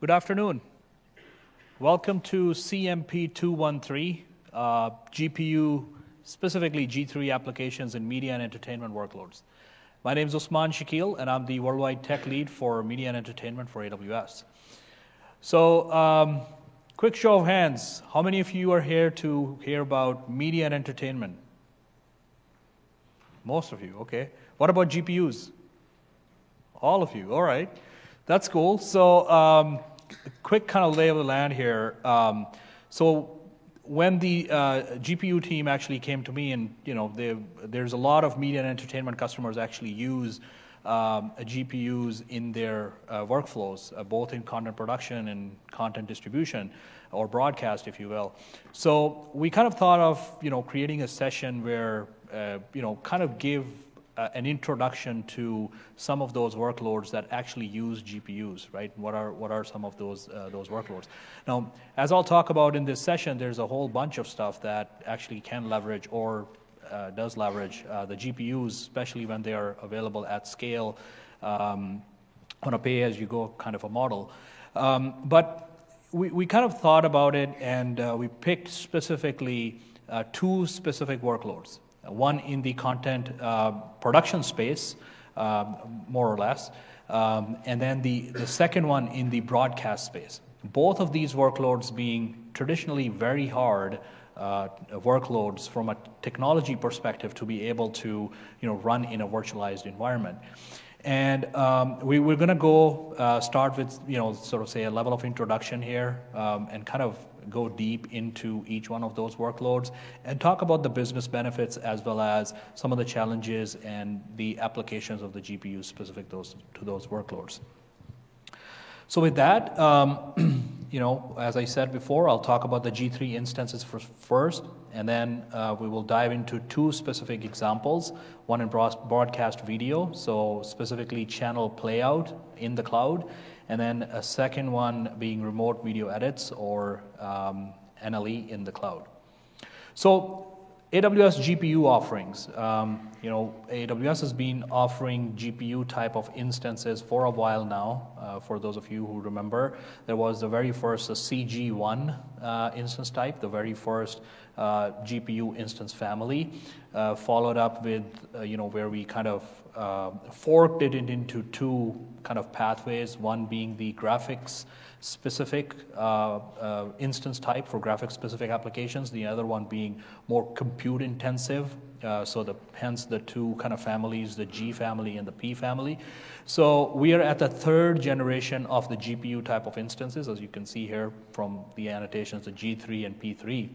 Good afternoon. Welcome to CMP 213, uh, GPU, specifically G3 applications in media and entertainment workloads. My name is Usman Shakil, and I'm the worldwide tech lead for media and entertainment for AWS. So, um, quick show of hands how many of you are here to hear about media and entertainment? Most of you, okay. What about GPUs? All of you, all right. That's cool. So, um, quick kind of lay of the land here. Um, so, when the uh, GPU team actually came to me, and you know, there's a lot of media and entertainment customers actually use um, GPUs in their uh, workflows, uh, both in content production and content distribution, or broadcast, if you will. So we kind of thought of you know creating a session where uh, you know kind of give uh, an introduction to some of those workloads that actually use GPUs, right? What are what are some of those uh, those workloads? Now, as I'll talk about in this session, there's a whole bunch of stuff that actually can leverage or uh, does leverage uh, the GPUs, especially when they are available at scale um, on a pay-as-you-go kind of a model. Um, but we, we kind of thought about it and uh, we picked specifically uh, two specific workloads one in the content uh, production space, uh, more or less, um, and then the, the second one in the broadcast space. Both of these workloads being traditionally very hard uh, workloads from a technology perspective to be able to you know, run in a virtualized environment. And um, we, are going to go uh, start with, you know, sort of say a level of introduction here um, and kind of go deep into each one of those workloads and talk about the business benefits as well as some of the challenges and the applications of the GPU specific those, to those workloads. So with that, um, you know, as I said before, I'll talk about the G3 instances first, and then uh, we will dive into two specific examples. One in broadcast video, so specifically channel playout in the cloud, and then a second one being remote video edits or um, NLE in the cloud. So AWS GPU offerings. Um, you know, AWS has been offering GPU type of instances for a while now. Uh, for those of you who remember, there was the very first CG1 uh, instance type, the very first uh, GPU instance family, uh, followed up with, uh, you know, where we kind of uh, forked it into two kind of pathways, one being the graphics specific uh, uh, instance type for graphics specific applications, the other one being more compute intensive. Uh, so the, hence the two kind of families, the G family and the P family. So we are at the third generation of the GPU type of instances, as you can see here from the annotations, the G3 and P3.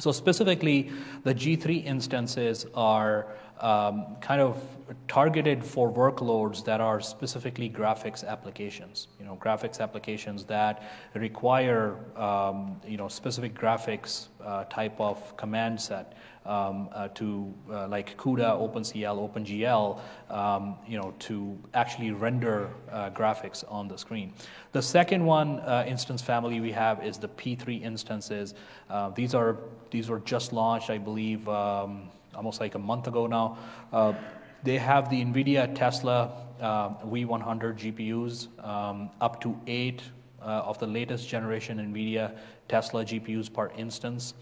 So specifically, the G3 instances are um, kind of targeted for workloads that are specifically graphics applications. You know, graphics applications that require um, you know specific graphics uh, type of command set um, uh, to uh, like CUDA, OpenCL, OpenGL, um, you know, to actually render uh, graphics on the screen. The second one uh, instance family we have is the P3 instances. Uh, these are these were just launched, I believe. Um, almost like a month ago now. Uh, they have the NVIDIA Tesla uh, V100 GPUs, um, up to eight uh, of the latest generation NVIDIA Tesla GPUs per instance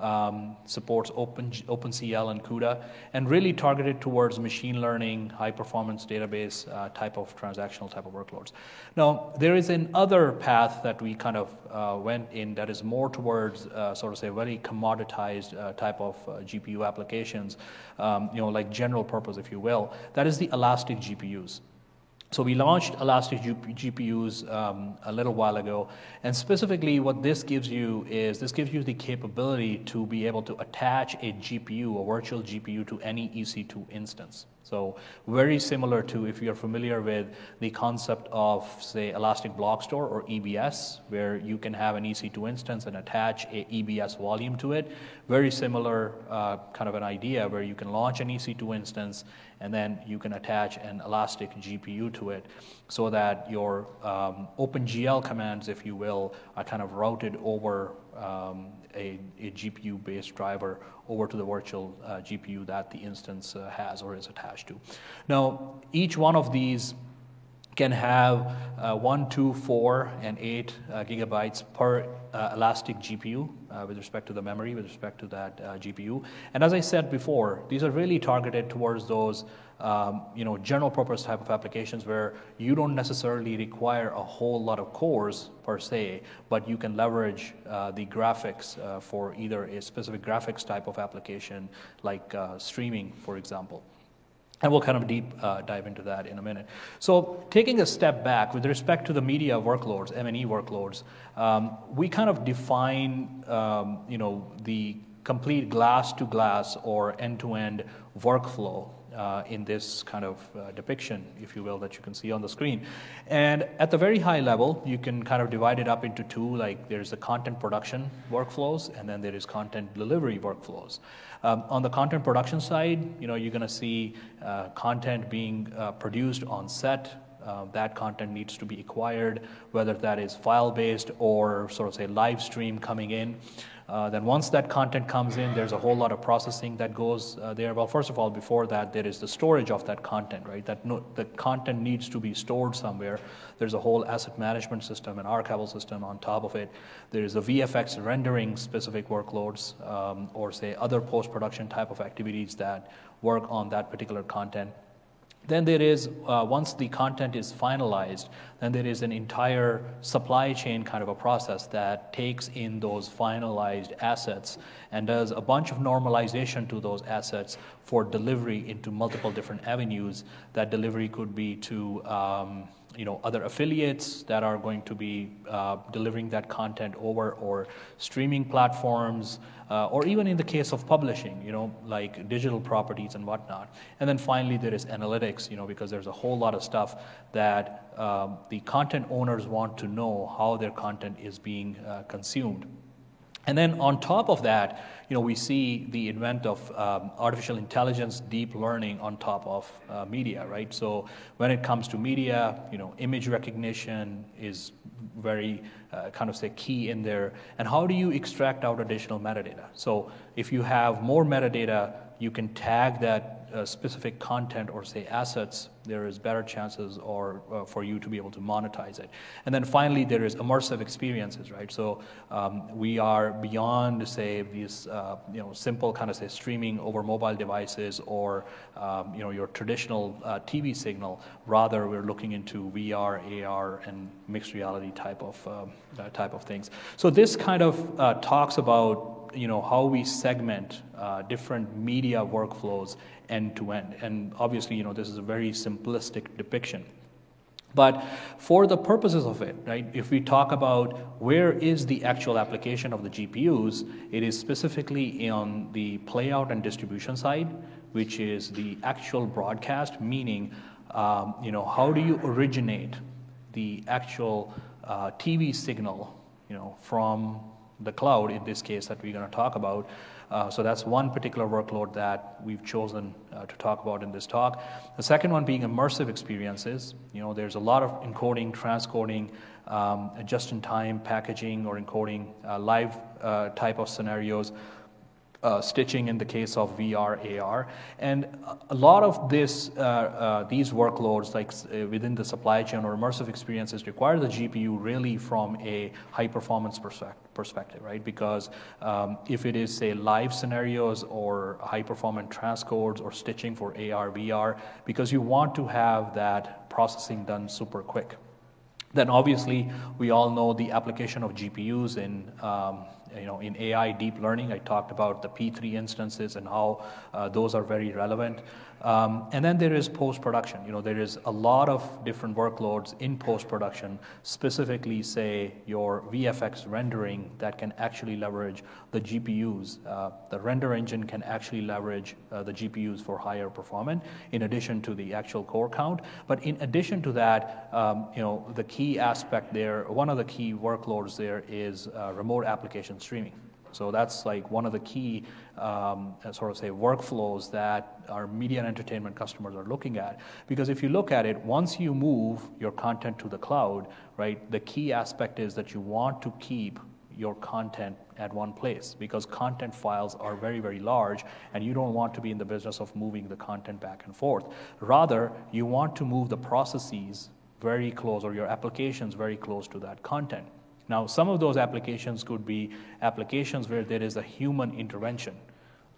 um, supports Open, OpenCL and CUDA, and really targeted towards machine learning, high performance database uh, type of transactional type of workloads. Now, there is another path that we kind of uh, went in that is more towards uh, sort of say very commoditized uh, type of uh, GPU applications, um, you know, like general purpose, if you will. That is the elastic GPUs. So we launched Elastic GPUs um, a little while ago, and specifically what this gives you is this gives you the capability to be able to attach a GPU, a virtual GPU, to any EC2 instance. So very similar to if you're familiar with the concept of, say, Elastic Block Store or EBS, where you can have an EC2 instance and attach a EBS volume to it. Very similar uh, kind of an idea where you can launch an EC2 instance and then you can attach an Elastic GPU to it so that your um, OpenGL commands, if you will, are kind of routed over um, a, a GPU-based driver over to the virtual uh, GPU that the instance uh, has or is attached to. Now, each one of these can have uh, 1, 2, 4, and 8 uh, gigabytes per uh, elastic GPU uh, with respect to the memory, with respect to that uh, GPU. And as I said before, these are really targeted towards those um, you know, general purpose type of applications where you don't necessarily require a whole lot of cores per se, but you can leverage uh, the graphics for either a specific graphics type of application like streaming, for example. And we'll kind of deep uh, dive into that in a minute. So, taking a step back with respect to the media workloads, M&E workloads, um, we kind of define, um, you know, the complete glass-to-glass or end-to-end workflow uh, in this kind of uh, depiction, if you will, that you can see on the screen. And at the very high level, you can kind of divide it up into two, like there's the content production workflows, and then there is content delivery workflows. Um, on the content production side, you know, you're going to see uh, content being uh, produced on set. Uh, that content needs to be acquired, whether that is file-based or sort of say live stream coming in. Uh, then once that content comes in, there's a whole lot of processing that goes uh, there. Well, first of all, before that, there is the storage of that content, right? That no, the content needs to be stored somewhere. There's a whole asset management system and archival system on top of it. There is a VFX rendering specific workloads, um, or say other post-production type of activities that work on that particular content. Then there is, uh, once the content is finalized, then there is an entire supply chain kind of a process that takes in those finalized assets and does a bunch of normalization to those assets for delivery into multiple different avenues. That delivery could be to um, you know, other affiliates that are going to be uh, delivering that content over, or streaming platforms, uh, or even in the case of publishing, you know, like digital properties and whatnot. And then finally, there is analytics, you know, because there's a whole lot of stuff that um, the content owners want to know how their content is being uh, consumed. And then on top of that, you know, we see the advent of um, artificial intelligence, deep learning on top of uh, media, right? So when it comes to media, you know, image recognition is very uh, kind of say key in there. And how do you extract out additional metadata? So if you have more metadata, you can tag that uh, specific content or say assets, there is better chances or uh, for you to be able to monetize it. And then finally, there is immersive experiences, right? So um, we are beyond say these uh, you know simple kind of say streaming over mobile devices or um, you know your traditional uh, TV signal. Rather, we're looking into VR, AR, and mixed reality type of uh, type of things. So this kind of uh, talks about you know, how we segment uh, different media workflows end to end. And obviously, you know, this is a very simplistic depiction. But for the purposes of it, right, if we talk about where is the actual application of the GPUs, it is specifically on the playout and distribution side, which is the actual broadcast, meaning, um, you know, how do you originate the actual uh, TV signal, you know, from the cloud in this case that we're going to talk about. Uh, so that's one particular workload that we've chosen uh, to talk about in this talk. The second one being immersive experiences. You know, there's a lot of encoding, transcoding, um, just-in-time packaging or encoding uh, live uh, type of scenarios uh, stitching in the case of VR, AR. And a lot of this, uh, uh, these workloads, like uh, within the supply chain or immersive experiences, require the GPU really from a high performance perspective, right? Because um, if it is, say, live scenarios or high performance transcodes or stitching for AR, VR, because you want to have that processing done super quick. Then obviously, we all know the application of GPUs in um, you know, in AI deep learning, I talked about the P3 instances and how uh, those are very relevant. Um, and then there is post-production. You know, there is a lot of different workloads in post-production, specifically, say, your VFX rendering that can actually leverage the GPUs. Uh, the render engine can actually leverage uh, the GPUs for higher performance, in addition to the actual core count. But in addition to that, um, you know, the key aspect there, one of the key workloads there is uh, remote application streaming. So that's like one of the key um, sort of say workflows that our media and entertainment customers are looking at. Because if you look at it, once you move your content to the cloud, right, the key aspect is that you want to keep your content at one place because content files are very, very large and you don't want to be in the business of moving the content back and forth. Rather, you want to move the processes very close, or your applications very close to that content. Now, some of those applications could be applications where there is a human intervention,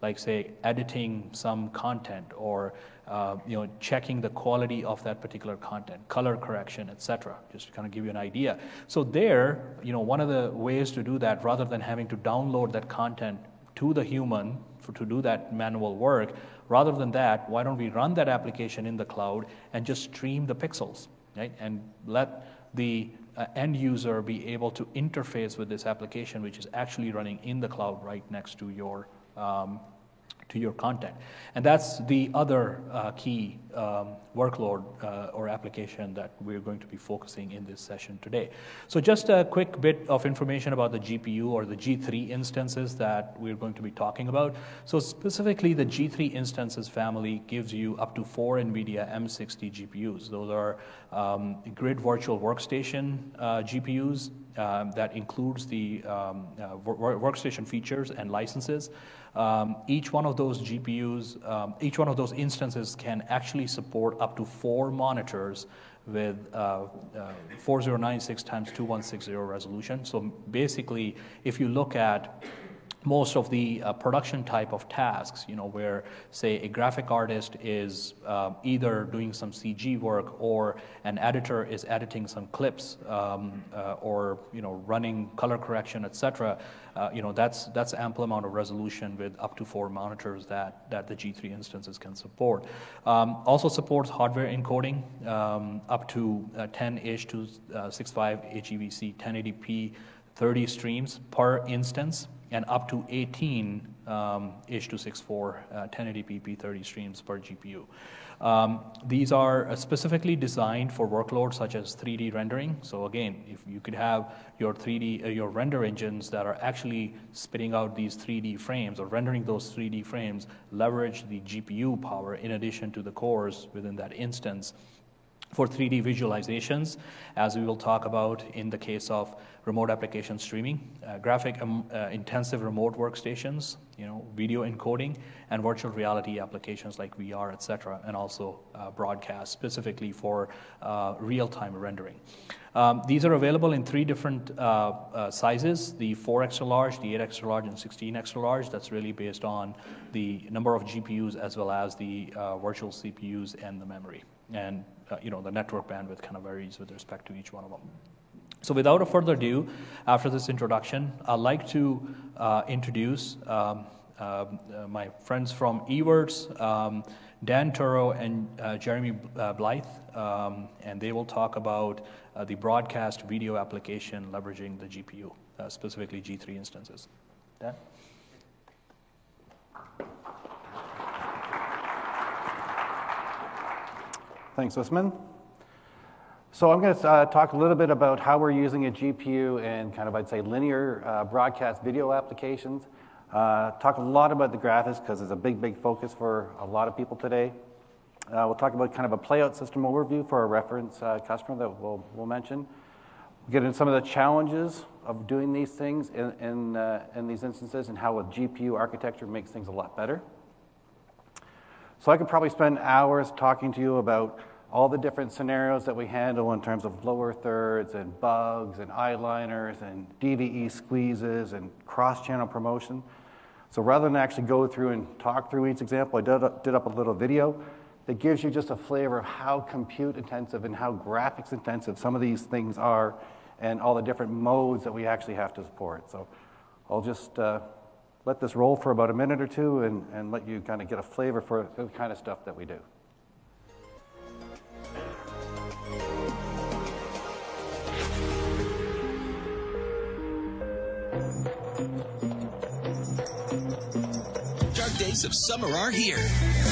like say editing some content or uh, you know checking the quality of that particular content, color correction, etc. Just to kind of give you an idea. So there, you know, one of the ways to do that, rather than having to download that content to the human for, to do that manual work, rather than that, why don't we run that application in the cloud and just stream the pixels, right? And let the uh, end user be able to interface with this application, which is actually running in the cloud right next to your um, to your content. And that's the other uh, key um, workload uh, or application that we're going to be focusing in this session today. So just a quick bit of information about the GPU or the G3 instances that we're going to be talking about. So specifically the G3 instances family gives you up to four NVIDIA M60 GPUs. Those are um, grid virtual workstation uh, GPUs um, that includes the um, uh, workstation features and licenses. Um, each one of those GPUs, um, each one of those instances can actually support up to four monitors with uh, uh, 4096 times 2160 resolution. So basically, if you look at most of the uh, production type of tasks, you know, where say a graphic artist is uh, either doing some CG work or an editor is editing some clips um, uh, or you know running color correction, etc. Uh, you know that's that's ample amount of resolution with up to four monitors that that the G3 instances can support. Um, also supports hardware encoding um, up to uh, 10 H.265 HEVC 1080p 30 streams per instance and up to 18 um, H.264 uh, 1080p P30 streams per GPU. Um, these are uh, specifically designed for workloads such as 3D rendering. So again, if you could have your 3D, uh, your render engines that are actually spitting out these 3D frames or rendering those 3D frames, leverage the GPU power in addition to the cores within that instance for 3D visualizations, as we will talk about in the case of remote application streaming, uh, graphic um, uh, intensive remote workstations, you know, video encoding, and virtual reality applications like VR, et cetera, and also uh, broadcast specifically for uh, real-time rendering. Um, these are available in three different uh, uh, sizes, the 4 extra large, the 8 extra large, and 16 extra large. That's really based on the number of GPUs as well as the virtual CPUs and the memory. And uh, you know, the network bandwidth kind of varies with respect to each one of them. So without a further ado, after this introduction, I'd like to uh, introduce um, uh, my friends from Evertz, um, Dan Turo and uh, Jeremy uh, Blythe, um, and they will talk about uh, the broadcast video application leveraging the GPU, specifically G3 instances. Dan? Thanks, Usman. So I'm going to uh, talk a little bit about how we're using a GPU in kind of, I'd say, linear uh, broadcast video applications. Uh, talk a lot about the graphics because it's a big, big focus for a lot of people today. Uh, we'll talk about kind of a playout system overview for a reference uh, customer that we'll, we'll mention. We'll get into some of the challenges of doing these things in, in, uh, in these instances and how a GPU architecture makes things a lot better. So I could probably spend hours talking to you about all the different scenarios that we handle in terms of lower thirds and bugs and eyeliners and DVE squeezes and cross-channel promotion. So rather than actually go through and talk through each example, I did, did up a little video that gives you just a flavor of how compute intensive and how graphics intensive some of these things are and all the different modes that we actually have to support. So I'll just uh, let this roll for about a minute or two and, and let you kind of get a flavor for the kind of stuff that we do. Dark days of summer are here.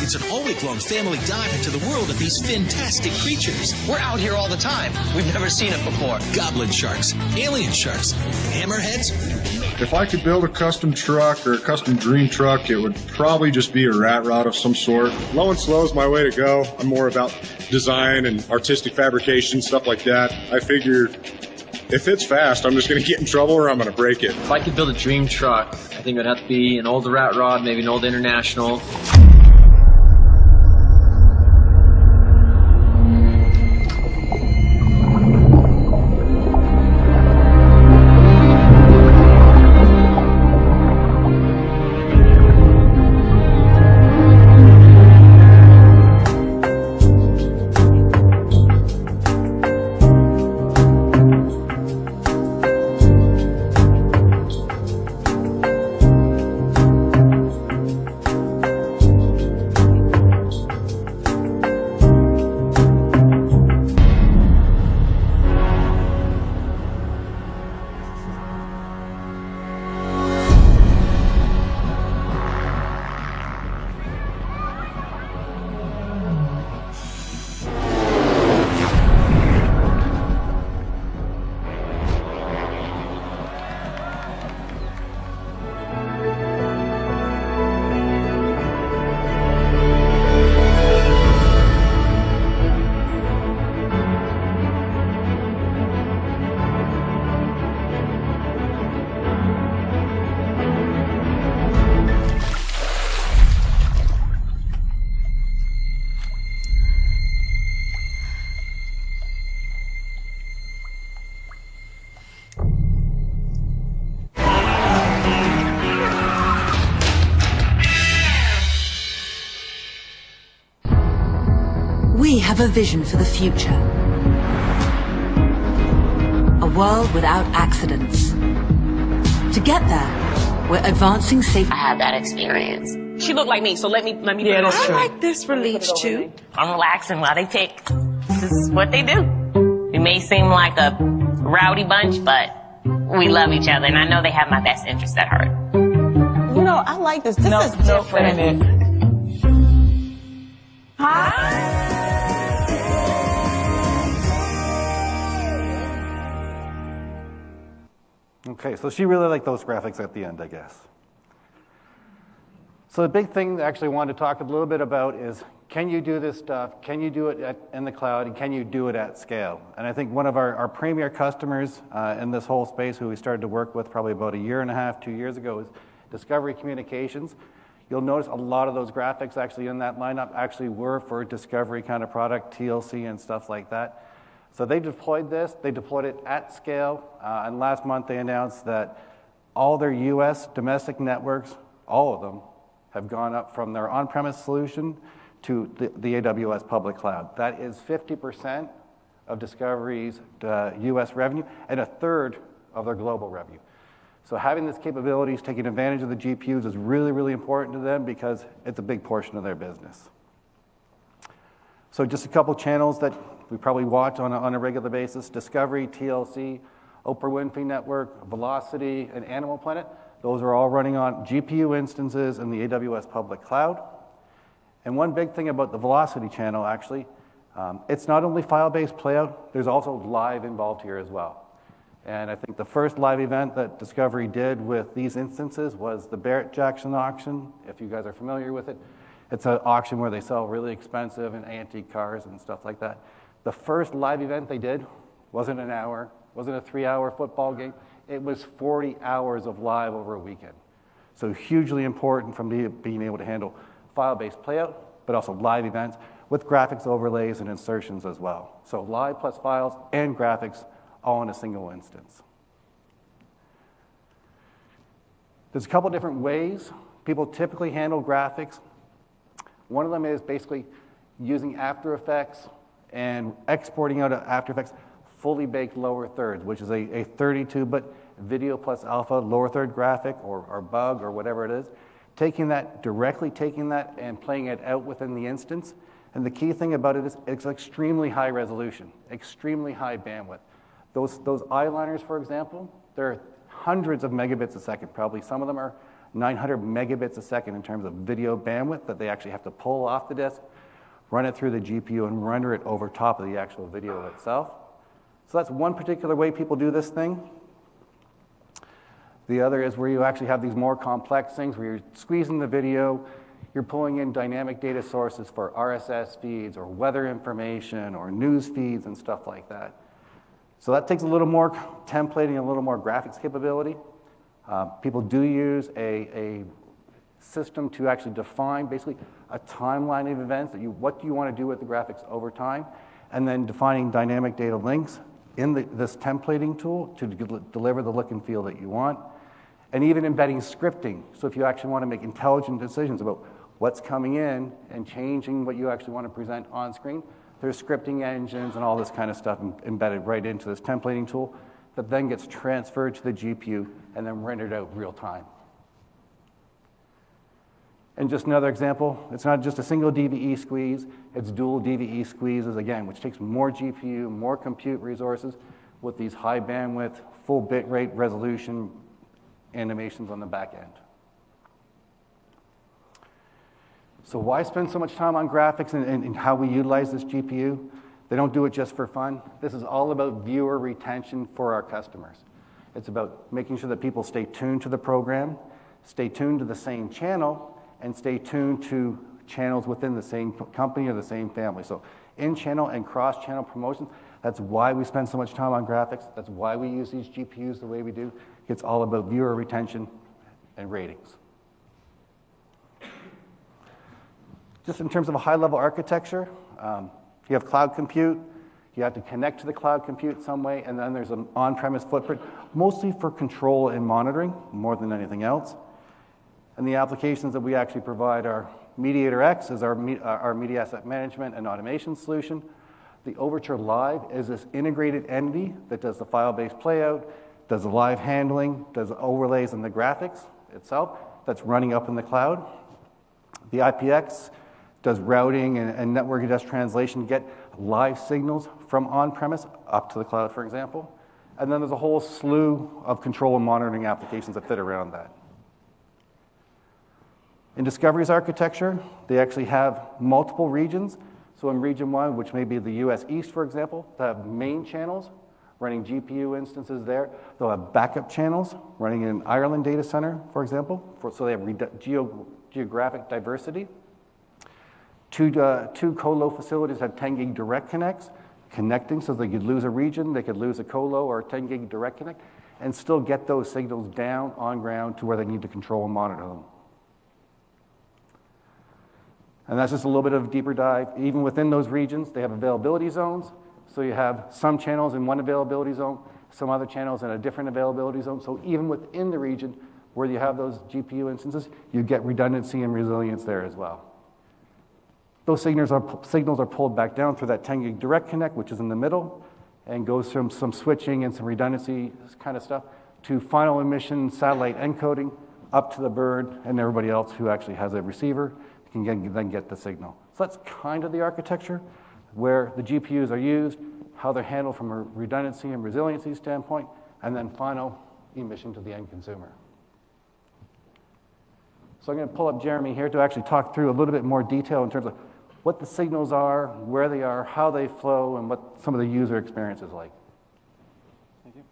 It's an all week long family dive into the world of these fantastic creatures. We're out here all the time. We've never seen it before. Goblin sharks, alien sharks, hammerheads, if I could build a custom truck or a custom dream truck, it would probably just be a rat rod of some sort. Low and slow is my way to go. I'm more about design and artistic fabrication, stuff like that. I figure if it's fast, I'm just going to get in trouble or I'm going to break it. If I could build a dream truck, I think it would have to be an old rat rod, maybe an old international. Vision for the future. A world without accidents. To get there, we're advancing safety. I had that experience. She looked like me, so let me let me. Yeah, that's I true. like this release too. I'm relaxing while they pick. This is what they do. We may seem like a rowdy bunch, but we love each other, and I know they have my best interest at heart. You know, I like this. This No, is no, different. wait a Okay, so she really liked those graphics at the end, I guess. So the big thing I actually wanted to talk a little bit about is can you do this stuff? Can you do it at, in the cloud? And can you do it at scale? And I think one of our, our premier customers uh, in this whole space who we started to work with probably about a year and a half, two years ago is Discovery Communications. You'll notice a lot of those graphics actually in that lineup actually were for Discovery kind of product, TLC and stuff like that. So they deployed this, they deployed it at scale, uh, and last month they announced that all their US domestic networks, all of them, have gone up from their on premise solution to the, AWS public cloud. That is 50% of Discovery's uh, US revenue and a third of their global revenue. So having this capabilities, taking advantage of the GPUs is really, really important to them because it's a big portion of their business. So just a couple channels that we probably watch on a, on a regular basis, Discovery, TLC, Oprah Winfrey Network, Velocity, and Animal Planet. Those are all running on GPU instances in the AWS public cloud. And one big thing about the Velocity channel, actually, um, it's not only file-based playout, there's also live involved here as well. And I think the first live event that Discovery did with these instances was the Barrett-Jackson auction, if you guys are familiar with it. It's an auction where they sell really expensive and antique cars and stuff like that. The first live event they did wasn't an hour, wasn't a three-hour football game. It was 40 hours of live over a weekend. So hugely important from be- being able to handle file-based playout, but also live events with graphics overlays and insertions as well. So live plus files and graphics all in a single instance. There's a couple different ways people typically handle graphics. One of them is basically using After Effects and exporting out of After Effects fully baked lower thirds, which is a, a 32-bit video plus alpha lower third graphic or, or bug or whatever it is. Taking that, directly taking that and playing it out within the instance. And the key thing about it is it's extremely high resolution, extremely high bandwidth. Those, those eyeliners, for example, they're hundreds of megabits a second, probably. Some of them are 900 megabits a second in terms of video bandwidth that they actually have to pull off the disk, run it through the GPU, and render it over top of the actual video itself. So that's one particular way people do this thing. The other is where you actually have these more complex things where you're squeezing the video, you're pulling in dynamic data sources for RSS feeds or weather information or news feeds and stuff like that. So that takes a little more templating, a little more graphics capability. Uh, people do use a, a system to actually define basically a timeline of events that you, what do you want to do with the graphics over time, and then defining dynamic data links in the, this templating tool to de- deliver the look and feel that you want, and even embedding scripting. So if you actually want to make intelligent decisions about what's coming in and changing what you actually want to present on screen, there's scripting engines and all this kind of stuff em- embedded right into this templating tool that then gets transferred to the GPU and then rendered out real time. And just another example, it's not just a single DVE squeeze, it's dual DVE squeezes again, which takes more GPU, more compute resources with these high bandwidth, full bit rate resolution animations on the back end. So why spend so much time on graphics and, and, and how we utilize this GPU? They don't do it just for fun. This is all about viewer retention for our customers. It's about making sure that people stay tuned to the program, stay tuned to the same channel, and stay tuned to channels within the same company or the same family. So in-channel and cross-channel promotions, that's why we spend so much time on graphics. That's why we use these GPUs the way we do. It's all about viewer retention and ratings. Just in terms of a high-level architecture, um, you have cloud compute, you have to connect to the cloud compute some way, and then there's an on-premise footprint, mostly for control and monitoring more than anything else. And the applications that we actually provide are Mediator X is our, uh, our media asset management and automation solution. The Overture Live is this integrated entity that does the file-based playout, does the live handling, does overlays and the graphics itself that's running up in the cloud. The IPX does routing and, and networking, does translation, get live signals from on-premise up to the cloud, for example. And then there's a whole slew of control and monitoring applications that fit around that. In Discovery's architecture, they actually have multiple regions. So in region one, which may be the US East, for example, they have main channels running GPU instances there. They'll have backup channels running in an Ireland data center, for example, for, so they have redu- geo, geographic diversity. Two, uh, two colo facilities have 10 gig direct connects, connecting so they could lose a region, they could lose a colo or a 10 gig direct connect, and still get those signals down on ground to where they need to control and monitor them. And that's just a little bit of a deeper dive. Even within those regions, they have availability zones. So you have some channels in one availability zone, some other channels in a different availability zone. So even within the region where you have those GPU instances, you get redundancy and resilience there as well. Those signals are, signals are pulled back down through that 10 gig direct connect, which is in the middle, and goes from some switching and some redundancy kind of stuff to final emission satellite encoding up to the bird and everybody else who actually has a receiver can then get the signal. So that's kind of the architecture where the GPUs are used, how they're handled from a redundancy and resiliency standpoint, and then final emission to the end consumer. So I'm going to pull up Jeremy here to actually talk through a little bit more detail in terms of what the signals are, where they are, how they flow, and what some of the user experience is like. Thank you.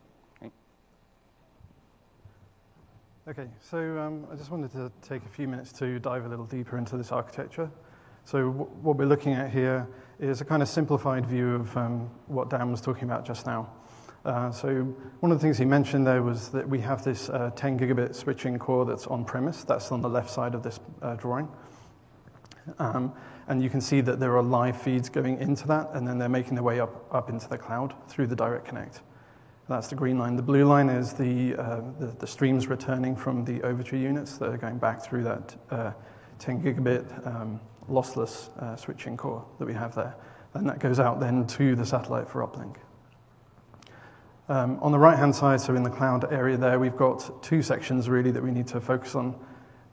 Okay, so um, I just wanted to take a few minutes to dive a little deeper into this architecture. So w- what we're looking at here is a kind of simplified view of um, what Dan was talking about just now. Uh, so one of the things he mentioned there was that we have this uh, 10 gigabit switching core that's on premise. That's on the left side of this uh, drawing. Um, and you can see that there are live feeds going into that, and then they're making their way up, up into the cloud through the direct connect. That's the green line. The blue line is the, uh, the, the, streams returning from the Overture units that are going back through that uh, 10 gigabit um, lossless uh, switching core that we have there. And that goes out then to the satellite for uplink. Um, on the right hand side, so in the cloud area there, we've got two sections really that we need to focus on.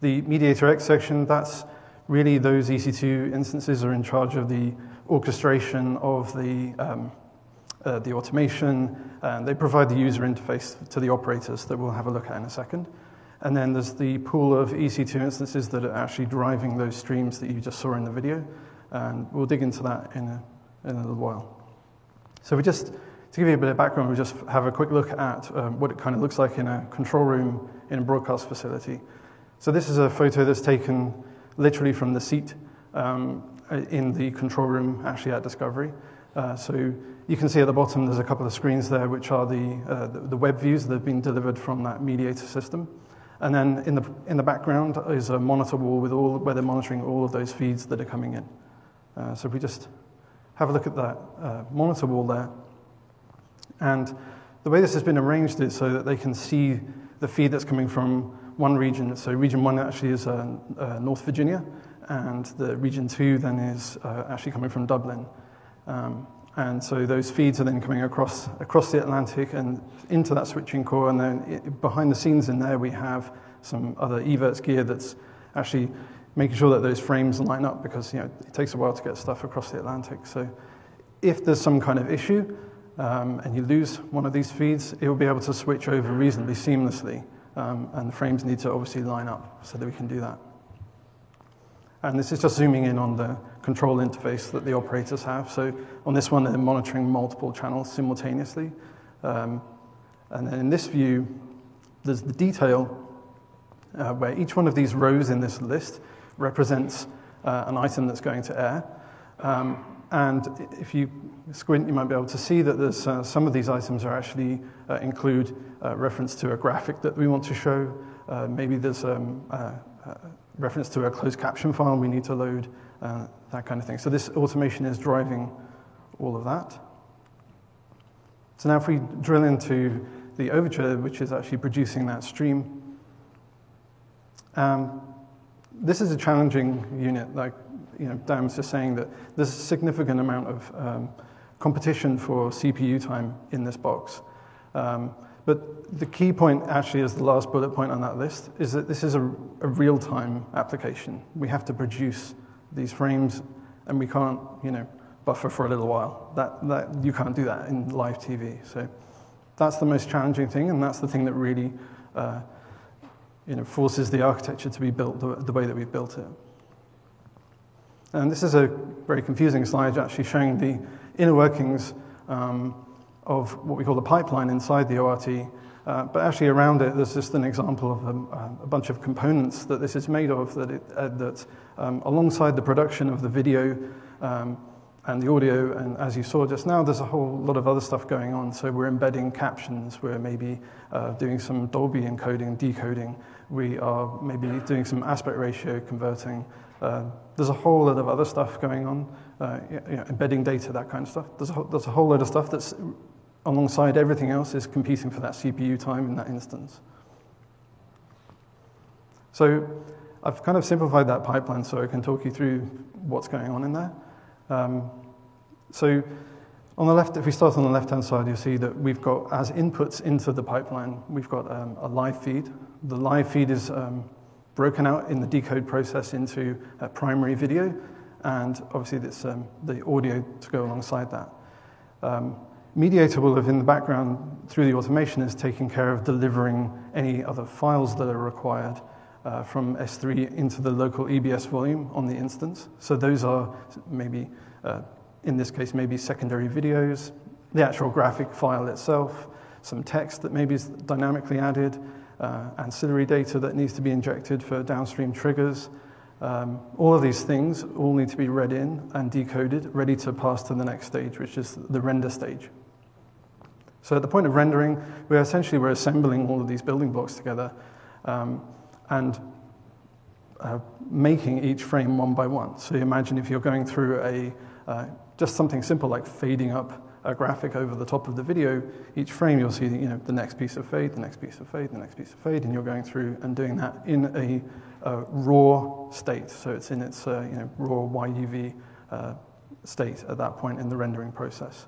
The Mediator X section, that's really those EC2 instances are in charge of the orchestration of the um, uh, the automation, and they provide the user interface to the operators that we'll have a look at in a second. And then there's the pool of EC2 instances that are actually driving those streams that you just saw in the video, and we'll dig into that in a, in a little while. So we just, to give you a bit of background, we just have a quick look at um, what it kind of looks like in a control room in a broadcast facility. So this is a photo that's taken literally from the seat um, in the control room, actually at Discovery. Uh, so you can see at the bottom there's a couple of screens there which are the, uh, the, web views that have been delivered from that mediator system. And then in the, in the background is a monitor wall with all, where they're monitoring all of those feeds that are coming in. Uh, so if we just have a look at that uh, monitor wall there. And the way this has been arranged is so that they can see the feed that's coming from one region. So region one actually is uh, uh, North Virginia, and the region two then is uh, actually coming from Dublin. Um, and so those feeds are then coming across, across the Atlantic and into that switching core. And then behind the scenes in there, we have some other Evertz gear that's actually making sure that those frames line up because you know, it takes a while to get stuff across the Atlantic. So if there's some kind of issue um, and you lose one of these feeds, it will be able to switch over reasonably seamlessly. Um, and the frames need to obviously line up so that we can do that. And this is just zooming in on the control interface that the operators have. So on this one, they're monitoring multiple channels simultaneously. Um, and then in this view, there's the detail uh, where each one of these rows in this list represents uh, an item that's going to air. Um, and if you squint, you might be able to see that there's, uh, some of these items are actually uh, include uh, reference to a graphic that we want to show. Uh, maybe there's um, reference to a closed caption file we need to load, uh, that kind of thing. So this automation is driving all of that. So now if we drill into the Overture, which is actually producing that stream, um, this is a challenging unit. Like you know, Dan was just saying that there's a significant amount of um, competition for CPU time in this box. Um, but the key point, actually, is the last bullet point on that list, is that this is a, a real-time application. We have to produce these frames, and we can't, you know, buffer for a little while. That, that, you can't do that in live TV. So that's the most challenging thing, and that's the thing that really uh, you know, forces the architecture to be built the, the way that we've built it. And this is a very confusing slide actually showing the inner workings um, of what we call the pipeline inside the ORT. Uh, but actually around it, there's just an example of a, a bunch of components that this is made of that, it, uh, that um, alongside the production of the video um, and the audio, and as you saw just now, there's a whole lot of other stuff going on. So we're embedding captions, we're maybe uh, doing some Dolby encoding, decoding, we are maybe doing some aspect ratio converting. Uh, there's a whole lot of other stuff going on, uh, you know, embedding data, that kind of stuff. There's a, there's a whole lot of stuff that's alongside everything else is competing for that CPU time in that instance. So I've kind of simplified that pipeline so I can talk you through what's going on in there. Um, so on the left, if we start on the left-hand side, you'll see that we've got, as inputs into the pipeline, we've got um, a live feed. The live feed is um, broken out in the decode process into a primary video, and obviously it's um, the audio to go alongside that. Mediator will have in the background, through the automation, is taking care of delivering any other files that are required uh, from S3 into the local EBS volume on the instance. So those are maybe, uh, in this case, maybe secondary videos, the actual graphic file itself, some text that maybe is dynamically added, uh, ancillary data that needs to be injected for downstream triggers. Um, all of these things all need to be read in and decoded, ready to pass to the next stage, which is the render stage. So at the point of rendering, we're essentially we're assembling all of these building blocks together um, and uh, making each frame one by one. So imagine if you're going through a uh, just something simple like fading up a graphic over the top of the video, each frame you'll see you know, the next piece of fade, the next piece of fade, the next piece of fade, and you're going through and doing that in a, a raw state. So it's in its uh, you know, raw YUV uh, state at that point in the rendering process.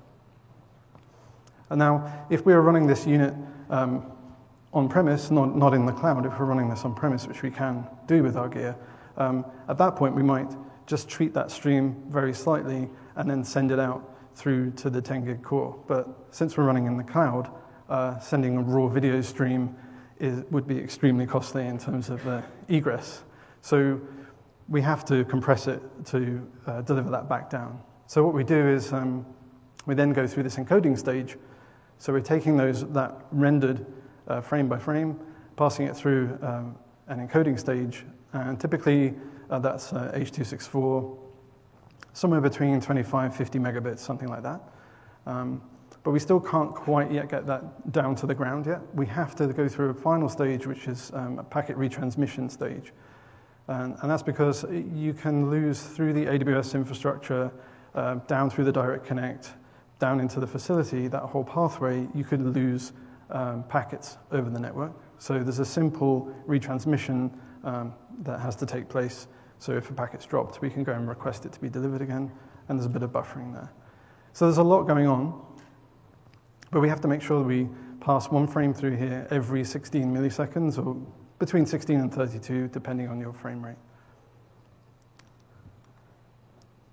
And now, if we were running this unit um, on premise, not, not in the cloud, if we're running this on premise, which we can do with our gear, um, at that point we might just treat that stream very slightly and then send it out through to the 10 gig core. But since we're running in the cloud, uh, sending a raw video stream is, would be extremely costly in terms of uh, egress. So we have to compress it to uh, deliver that back down. So what we do is um, we then go through this encoding stage so we're taking those, that rendered uh, frame by frame, passing it through um, an encoding stage, and typically uh, that's uh, H.264, somewhere between 25, 50 megabits, something like that. Um, but we still can't quite yet get that down to the ground yet. We have to go through a final stage, which is um, a packet retransmission stage. And, and, that's because you can lose through the AWS infrastructure, uh, down through the direct connect, down into the facility, that whole pathway, you could lose um, packets over the network. So there's a simple retransmission um, that has to take place. So if a packet's dropped, we can go and request it to be delivered again, and there's a bit of buffering there. So there's a lot going on, but we have to make sure that we pass one frame through here every 16 milliseconds, or between 16 and 32, depending on your frame rate.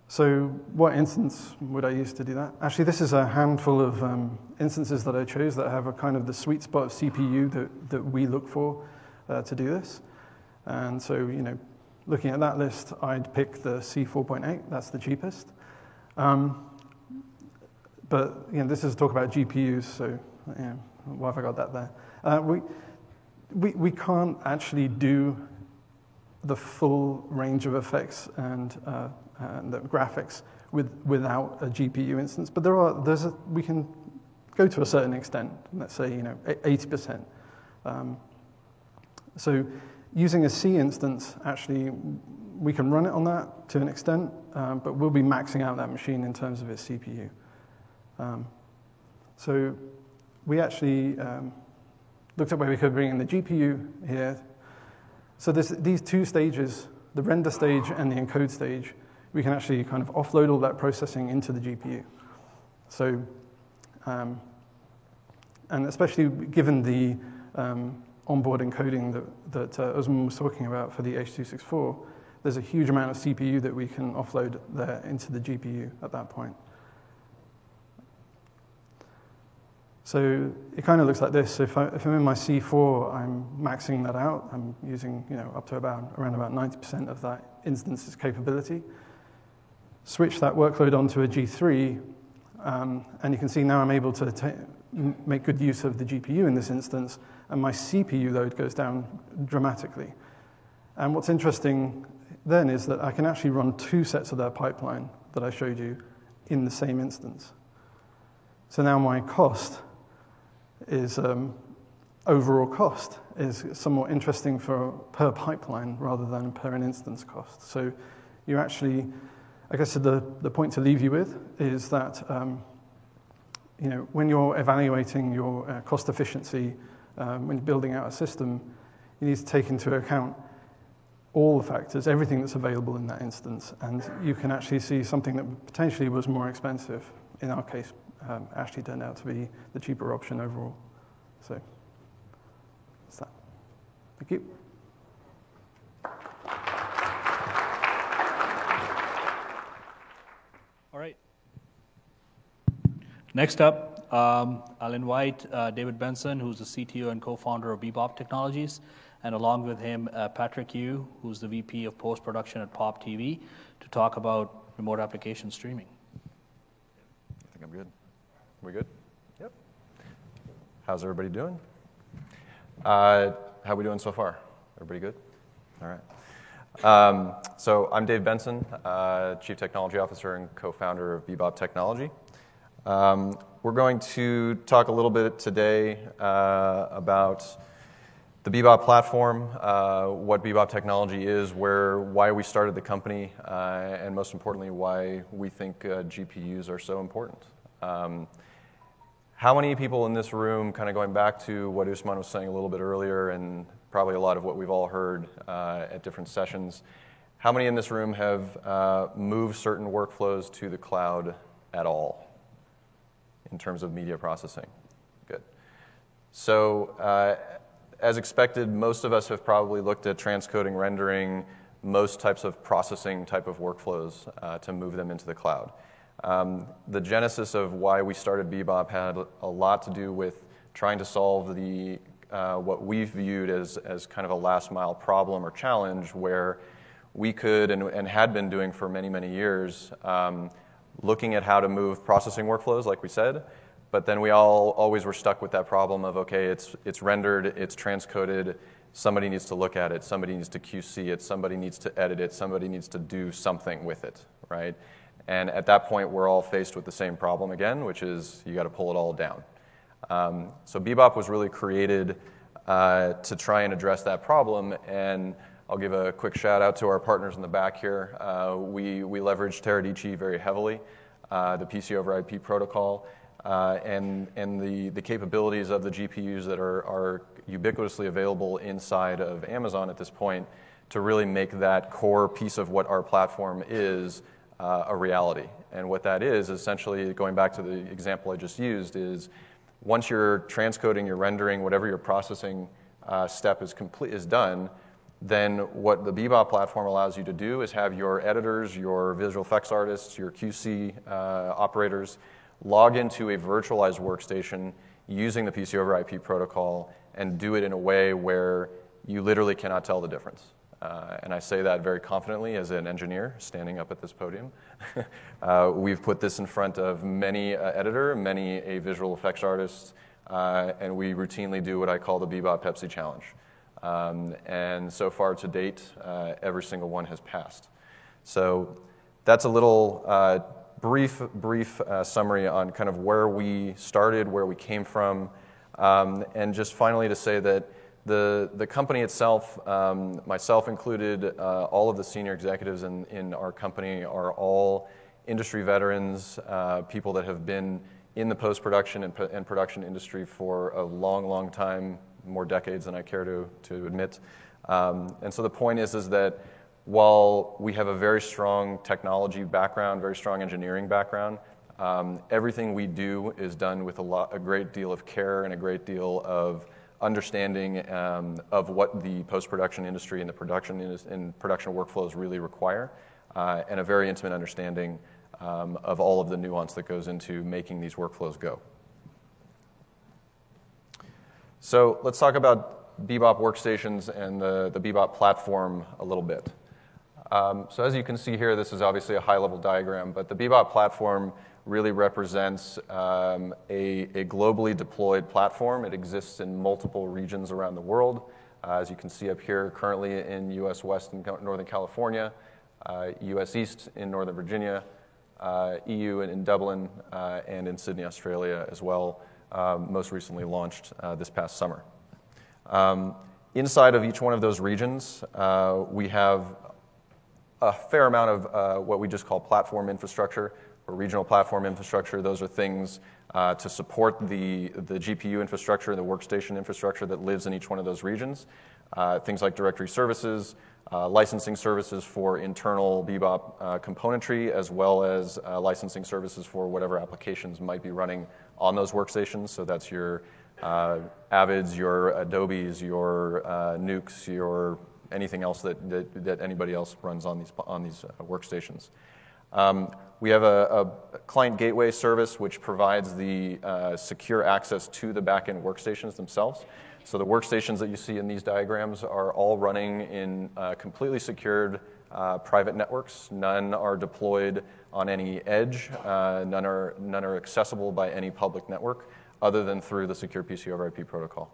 So what instance would I use to do that? Actually, this is a handful of um, instances that I chose that have a kind of the sweet spot of CPU that, that we look for uh, to do this. And so, you know, looking at that list, I'd pick the C4.8. That's the cheapest. Um, but, you know, this is a talk about GPUs, so, you know, why have I got that there? Uh, we, we, we can't actually do the full range of effects and uh, and the graphics with, without a GPU instance. But there are, there's a, we can go to a certain extent, let's say, you know, 80%. Um, so using a C instance, actually, we can run it on that to an extent, um, but we'll be maxing out that machine in terms of its CPU. Um, so we actually um, looked at where we could bring in the GPU here. So this, these two stages the render stage and the encode stage, we can actually kind of offload all that processing into the GPU. So, um, and especially given the um, onboard encoding that, that uh, Usman was talking about for the H.264, there's a huge amount of CPU that we can offload there into the GPU at that point. So it kind of looks like this. If, I, if I'm in my C4, I'm maxing that out. I'm using you know, up to about, around about 90% of that instance's capability. Switch that workload onto a G3, um, and you can see now I'm able to make good use of the GPU in this instance, and my CPU load goes down dramatically. And what's interesting then is that I can actually run two sets of that pipeline that I showed you in the same instance. So now my cost is um, overall cost is somewhat interesting for per pipeline rather than per an instance cost. So you actually, I guess the, the point to leave you with is that um, you know, when you're evaluating your uh, cost efficiency, um, when you're building out a system, you need to take into account all the factors, everything that's available in that instance, and you can actually see something that potentially was more expensive. In our case, um, actually turned out to be the cheaper option overall. So that's that. Thank you. All right. Next up, um, I'll invite uh, David Benson, who's the CTO and co-founder of Bebop Technologies, and along with him, uh, Patrick Yu, who's the VP of post-production at Pop TV, to talk about remote application streaming. I think I'm good. We good? Yep. How's everybody doing? Uh, how are we doing so far? Everybody good? All right. Um, so I'm Dave Benson, uh, Chief Technology Officer and co-founder of Bebop Technology. Um, we're going to talk a little bit today uh, about the Bebop platform, uh, what Bebop technology is, where, why we started the company, uh, and most importantly, why we think uh, GPUs are so important. Um, how many people in this room, kind of going back to what Usman was saying a little bit earlier, and probably a lot of what we've all heard uh, at different sessions, how many in this room have uh, moved certain workflows to the cloud at all in terms of media processing? Good. So, uh, as expected, most of us have probably looked at transcoding, rendering, most types of processing type of workflows uh, to move them into the cloud. Um, the genesis of why we started Bebop had a lot to do with trying to solve the uh, what we've viewed as, as kind of a last mile problem or challenge where we could and, and had been doing for many, many years, um, looking at how to move processing workflows, like we said, but then we all always were stuck with that problem of okay, it's, it's rendered, it's transcoded, somebody needs to look at it, somebody needs to QC it, somebody needs to edit it, somebody needs to do something with it, right? And at that point, we're all faced with the same problem again, which is you got to pull it all down. Um, so Bebop was really created uh, to try and address that problem. And I'll give a quick shout out to our partners in the back here. Uh, we, leverage Teradici very heavily, uh, the PC over IP protocol, uh, and, the, capabilities of the GPUs that are, ubiquitously available inside of Amazon at this point to really make that core piece of what our platform is a reality. And what that is, essentially, going back to the example I just used, is once you're transcoding, you're rendering, whatever your processing step is complete is done, then what the Bebop platform allows you to do is have your editors, your visual effects artists, your QC uh, operators log into a virtualized workstation using the PC over IP protocol and do it in a way where you literally cannot tell the difference. Uh, and I say that very confidently as an engineer standing up at this podium. uh, we've put this in front of many uh, editor, many a visual effects artist, uh, and we routinely do what I call the Bebop Pepsi Challenge. Um, and so far to date, uh, every single one has passed. So that's a little uh, brief, brief summary on kind of where we started, where we came from, um, and just finally to say that the, the company itself, um, myself included, uh, all of the senior executives in, in our company are all industry veterans, uh, people that have been in the post production and, and, production industry for a long, long time, more decades than I care to, to admit. Um, and so the point is, is that while we have a very strong technology background, very strong engineering background, um, everything we do is done with a, lot, a great deal of care and a great deal of understanding um, of what the post-production industry and the production and production workflows really require, uh, and a very intimate understanding um, of all of the nuance that goes into making these workflows go. So let's talk about Bebop workstations and the, the Bebop platform a little bit. Um, so as you can see here, this is obviously a high-level diagram, but the Bebop platform really represents um, a, a, globally deployed platform. It exists in multiple regions around the world. Uh, as you can see up here, currently in US West and Northern California, uh, US East in Northern Virginia, uh, EU in, in Dublin, uh, and in Sydney, Australia as well, most recently launched uh, this past summer. Um, inside of each one of those regions, uh, we have a fair amount of what we just call platform infrastructure or regional platform infrastructure. Those are things uh, to support the, the GPU infrastructure the workstation infrastructure that lives in each one of those regions. Uh, things like directory services, uh, licensing services for internal Bebop uh, componentry, as well as uh, licensing services for whatever applications might be running on those workstations. So that's your uh, Avids, your Adobes, your Nukes, your anything else that, that, that, anybody else runs on these, on these workstations. Um, we have a, a, client gateway service which provides the uh, secure access to the backend workstations themselves. So the workstations that you see in these diagrams are all running in uh, completely secured uh, private networks. None are deployed on any edge. Uh, none, are, none are accessible by any public network other than through the secure PC over IP protocol.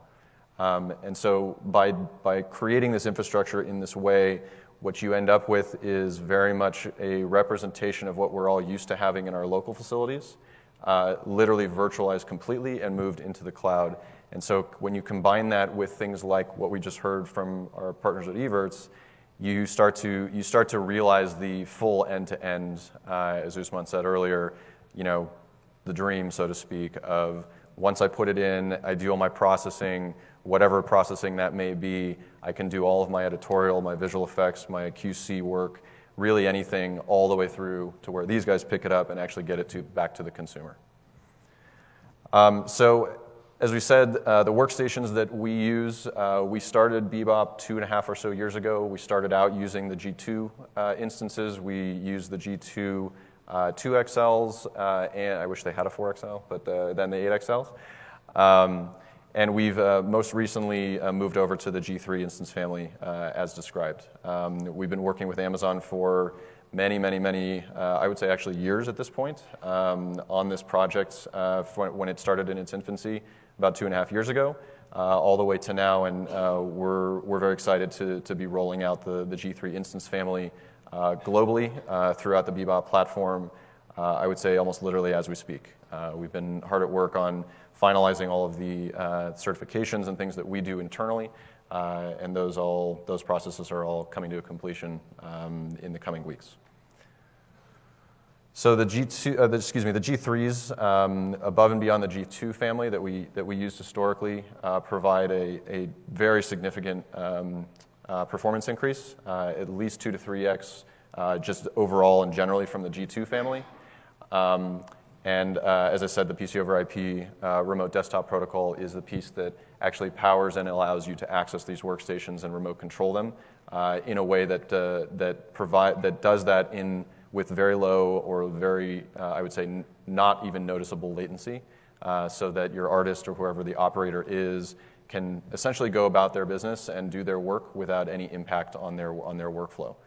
Um, and so by, by creating this infrastructure in this way, what you end up with is very much a representation of what we're all used to having in our local facilities, uh, literally virtualized completely and moved into the cloud. And so when you combine that with things like what we just heard from our partners at Evertz, you start to, you start to realize the full end-to-end, uh, as Usman said earlier, you know, the dream, so to speak, of once I put it in, I do all my processing, whatever processing that may be. I can do all of my editorial, my visual effects, my QC work, really anything all the way through to where these guys pick it up and actually get it to, back to the consumer. Um, so, as we said, uh, the workstations that we use, uh, we started Bebop two and a half or so years ago. We started out using the G2 uh, instances. We used the G2 uh, 2XLs, uh, and I wish they had a 4XL, but uh, then the 8XLs. Um, and we've uh, most recently uh, moved over to the G3 instance family uh, as described. Um, we've been working with Amazon for many, many, many, uh, I would say actually years at this point, um, on this project uh, when it started in its infancy about two and a half years ago, uh, all the way to now. And we're, we're very excited to, to be rolling out the, the G3 instance family globally throughout the Bebop platform, I would say almost literally as we speak. we've been hard at work on finalizing all of the uh, certifications and things that we do internally. Uh, and those, all, those processes are all coming to a completion um, in the coming weeks. So the G2, uh, the, excuse me, the G3s um, above and beyond the G2 family that we that we used historically uh, provide a, a very significant um, uh, performance increase, uh, at least two to three x, uh, just overall and generally from the G2 family. Um, and uh, as I said, the PC over IP remote desktop protocol is the piece that actually powers and allows you to access these workstations and remote control them in a way that, that, provide, that does that in, with very low or very, uh, I would say, n- not even noticeable latency, uh, so that your artist or whoever the operator is can essentially go about their business and do their work without any impact on their, on their workflow.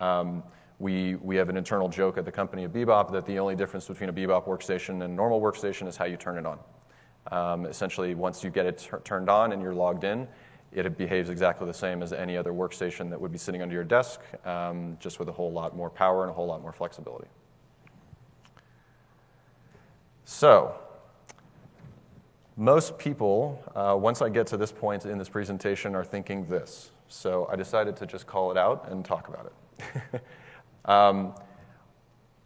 Um, we, we have an internal joke at the company of Bebop that the only difference between a Bebop workstation and a normal workstation is how you turn it on. Um, essentially, once you get it t- turned on and you're logged in, it behaves exactly the same as any other workstation that would be sitting under your desk, um, just with a whole lot more power and a whole lot more flexibility. So, most people, uh, once I get to this point in this presentation, are thinking this. So I decided to just call it out and talk about it. Um,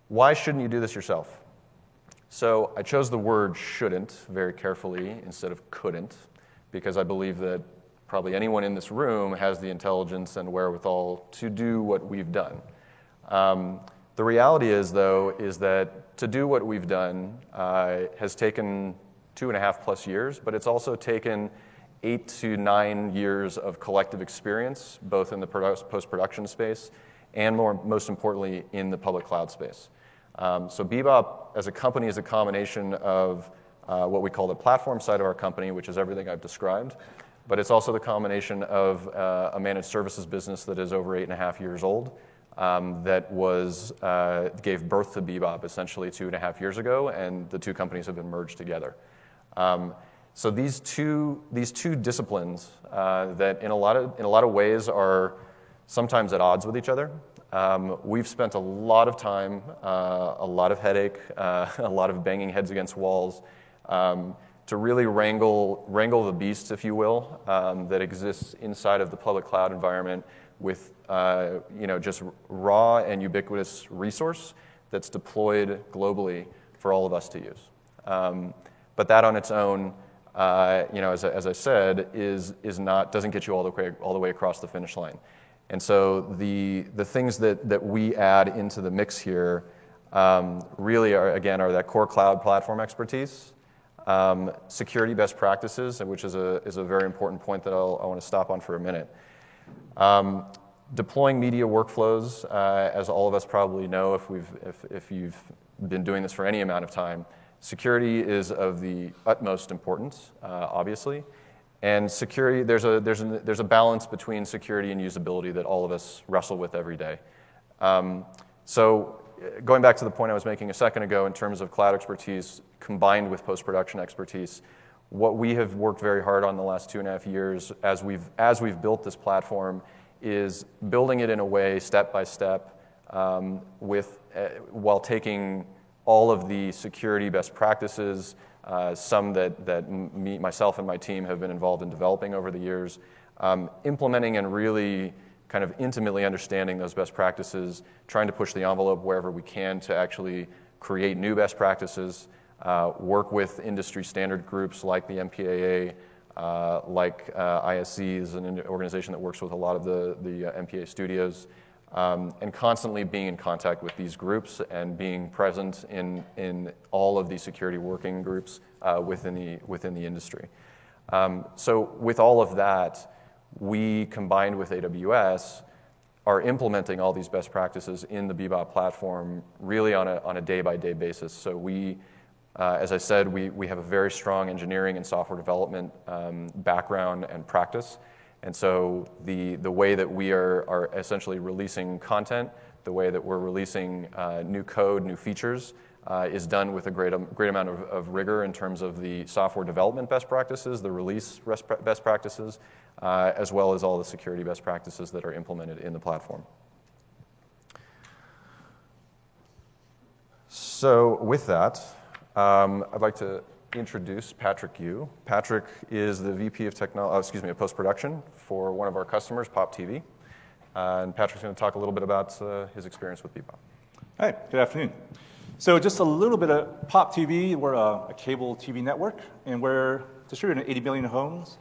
why shouldn't you do this yourself? So I chose the word shouldn't very carefully instead of couldn't because I believe that probably anyone in this room has the intelligence and wherewithal to do what we've done. Um, the reality is, though, is that to do what we've done uh, has taken two and a half plus years, but it's also taken eight to nine years of collective experience, both in the post production space and, more, most importantly, in the public cloud space. Um, so, Bebop as a company is a combination of uh, what we call the platform side of our company, which is everything I've described, but it's also the combination of uh, a managed services business that is over eight and a half years old. Um, that was uh, gave birth to Bebop essentially two and a half years ago, and the two companies have been merged together. Um, so these two these two disciplines uh, that in a lot of in a lot of ways are sometimes at odds with each other. Um, we've spent a lot of time, uh, a lot of headache, uh, a lot of banging heads against walls um, to really wrangle, wrangle the beasts, if you will, um, that exists inside of the public cloud environment with uh, you know, just raw and ubiquitous resource that's deployed globally for all of us to use. Um, but that on its own, uh, you know, as, as I said, is, is not, doesn't get you all the, way, all the way across the finish line. And so the, the things that, that we add into the mix here um, really are, again, are that core cloud platform expertise, um, security best practices, which is a, is a very important point that I'll, I want to stop on for a minute. Um, deploying media workflows, uh, as all of us probably know if, we've, if, if you've been doing this for any amount of time, security is of the utmost importance, uh, obviously. And security, there's a, there's, a, there's a balance between security and usability that all of us wrestle with every day. Um, so, going back to the point I was making a second ago in terms of cloud expertise combined with post production expertise, what we have worked very hard on the last two and a half years as we've, as we've built this platform is building it in a way, step by step, um, with, uh, while taking all of the security best practices, uh, some that, that me, myself and my team have been involved in developing over the years, um, implementing and really kind of intimately understanding those best practices, trying to push the envelope wherever we can to actually create new best practices, uh, work with industry standard groups like the MPAA, uh, like uh, ISC is an organization that works with a lot of the, the uh, MPA studios, um, and constantly being in contact with these groups and being present in, in all of the security working groups uh, within, the, within the industry. Um, so, with all of that, we combined with AWS are implementing all these best practices in the Bebop platform really on a, day-by-day basis. So we, uh, as I said, we, we have a very strong engineering and software development um, background and practice. And so the, the way that we are, are essentially releasing content, the way that we're releasing uh, new code, new features, uh, is done with a great, um, great amount of, of, rigor in terms of the software development best practices, the release best practices, uh, as well as all the security best practices that are implemented in the platform. So, with that, um, I'd like to introduce Patrick Yu. Patrick is the VP of technology, uh, excuse me, of post production for one of our customers, Pop TV. Uh, and Patrick's going to talk a little bit about uh, his experience with Bebop. Hi, good afternoon. So, just a little bit of Pop TV. We're a, a cable TV network, and we're distributed in 80 million homes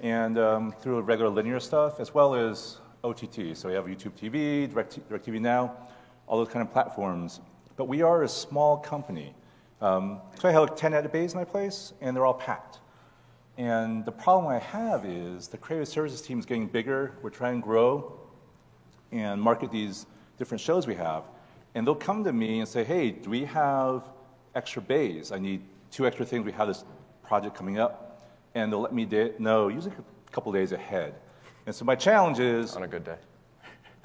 and um, through regular linear stuff as well as OTT. So we have YouTube TV, Direct, DirecTV Now, all those kind of platforms. But we are a small company. Um, so I have like 10 edit bays in my place, and they're all packed. And the problem I have is the creative services team is getting bigger. We're trying to grow and market these different shows we have. And they'll come to me and say, hey, do we have extra bays? I need two extra things. We have this project coming up and they'll let me know usually a couple days ahead. And so my challenge is on a good day.